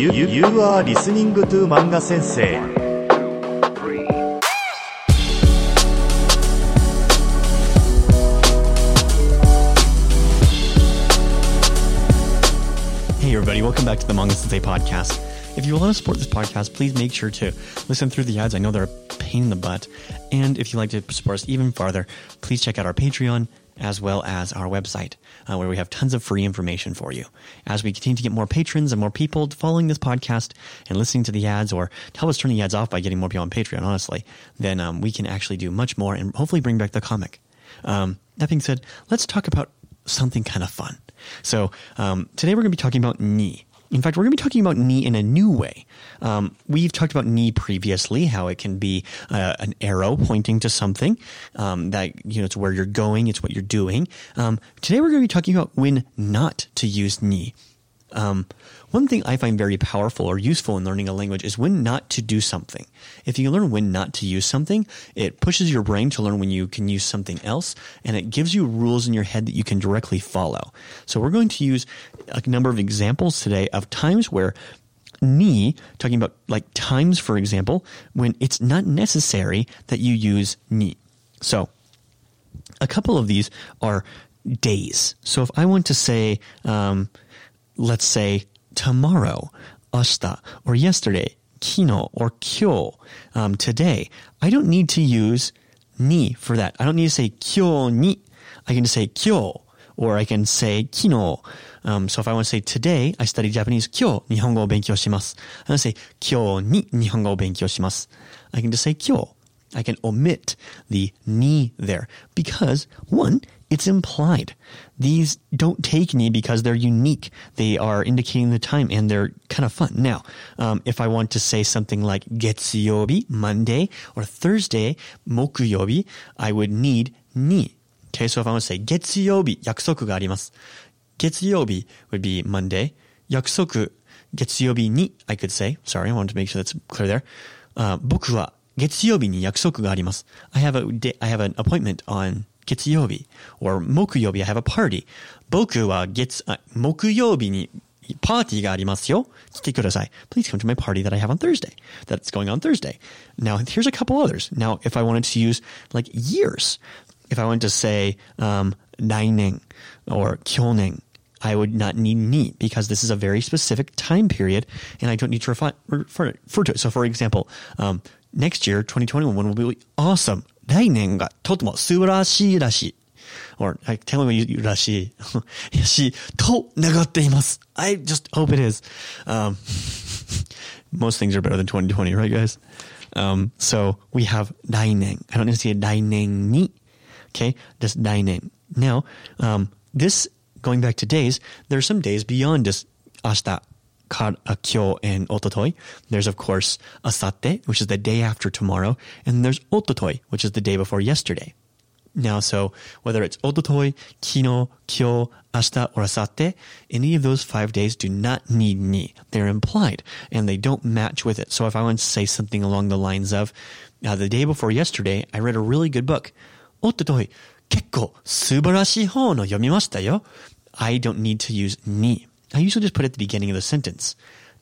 You, you, you are listening to Manga Sensei. everybody. Welcome back to the Manga Sensei podcast. If you want to support this podcast, please make sure to listen through the ads. I know they're a pain in the butt. And if you'd like to support us even farther, please check out our Patreon as well as our website, uh, where we have tons of free information for you. As we continue to get more patrons and more people following this podcast and listening to the ads, or help us turn the ads off by getting more people on Patreon, honestly, then um, we can actually do much more and hopefully bring back the comic. Um, that being said, let's talk about something kind of fun. So um, today we're going to be talking about ni. In fact, we're going to be talking about ni in a new way. Um, we've talked about ni previously, how it can be uh, an arrow pointing to something um, that you know it's where you're going, it's what you're doing. Um, today, we're going to be talking about when not to use ni. Um, one thing I find very powerful or useful in learning a language is when not to do something. If you learn when not to use something, it pushes your brain to learn when you can use something else, and it gives you rules in your head that you can directly follow. So we're going to use a number of examples today of times where ni, talking about like times, for example, when it's not necessary that you use ni. So a couple of these are days. So if I want to say, um, let's say tomorrow, 明日, or yesterday, 昨日, or 今日, um, today, I don't need to use ni for that. I don't need to say 今日に. I can just say 今日, or I can say 昨日. Um, so if I want to say today, I study Japanese, 今日日本語を勉強します. I want to say 今日に日本語を勉強します. I can just say 今日. I can omit the ni there because one, it's implied. These don't take ni because they're unique. They are indicating the time and they're kind of fun. Now, um, if I want to say something like getsuyobi, Monday, or Thursday, mokuyobi, I would need ni. Okay, so if I want to say getsuyobi, 約束があります. Getsuyobi would be Monday. 約束、月曜日に I could say. Sorry, I wanted to make sure that's clear there. Uh, 僕は月曜日に約束があります. I have a day, I have an appointment on Getsuyobi or Mokuyobi I have a party. Uh, Please come to my party that I have on Thursday. That's going on Thursday. Now, here's a couple others. Now, if I wanted to use like years, if I wanted to say, um, or 去年, I would not need ni because this is a very specific time period and I don't need to refer, refer, refer to it. So, for example, um, next year, 2021 will be awesome. 来年がとても素晴らしいらしい。or I tell me you らしい。し、と願っています。I just hope it is. Um, most things are better than 2020, right, guys? Um, so we have 来年. I don't need to say 来年に. Okay, just 来年. Now, um, this going back to days, there are some days beyond just 明日 uh, Kyo in Ototoi. There's, of course, Asate, which is the day after tomorrow, and there's Ototoi, which is the day before yesterday. Now, so whether it's Ototoi, Kino, Kyo, Ashita, or Asate, any of those five days do not need ni. They're implied and they don't match with it. So if I want to say something along the lines of, uh, the day before yesterday, I read a really good book. Ototoi, kekko subarashi hou no yomimashita yo. I don't need to use ni I usually just put it at the beginning of the sentence.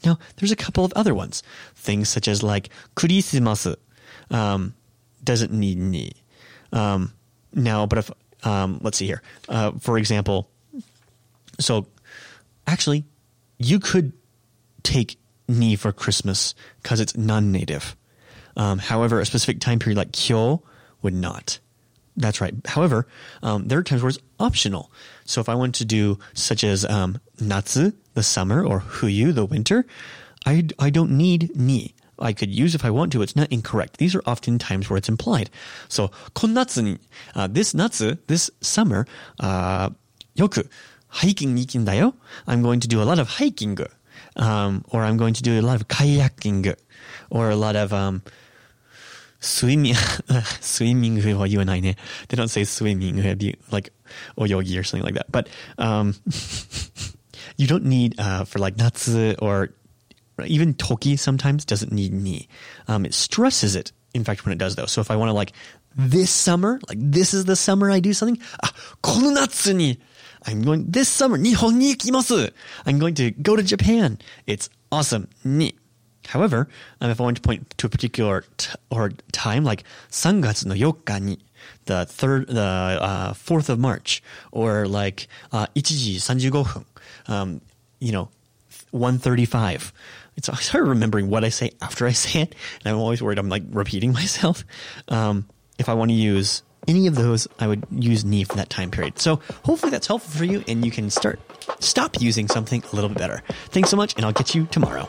Now, there's a couple of other ones. Things such as like, kurisimasu, um, doesn't need ni. Um, now, but if, um, let's see here. Uh, for example, so actually, you could take ni for Christmas because it's non-native. Um, however, a specific time period like kyo would not. That's right. However, um, there are times where it's optional. So if I want to do such as um, natsu, the summer, or huyu, the winter, I, I don't need ni. I could use if I want to. It's not incorrect. These are often times where it's implied. So, konnatsu ni, uh, this natsu, this summer, uh, yoku, hiking ni dayo. I'm going to do a lot of hiking. Um, or I'm going to do a lot of kayaking. Or a lot of, um, swimming, swimming or you and I, they don't say swimming, it'd be like oyogi or something like that. But, um, you don't need, uh, for like natsu or even toki sometimes doesn't need ni. Um, it stresses it. In fact, when it does though. So if I want to like this summer, like this is the summer I do something, ah, この夏に I'm going this summer, 日本に行きます. I'm going to go to Japan. It's awesome, neat. However, um, if I want to point to a particular t- or time, like 3月の4日に, the third, the uh, 4th of March, or like uh, 1時35分, um, you know, 135. It's I started remembering what I say after I say it, and I'm always worried I'm like repeating myself. Um, if I want to use any of those, I would use ni for that time period. So hopefully that's helpful for you, and you can start stop using something a little bit better. Thanks so much, and I'll get you tomorrow.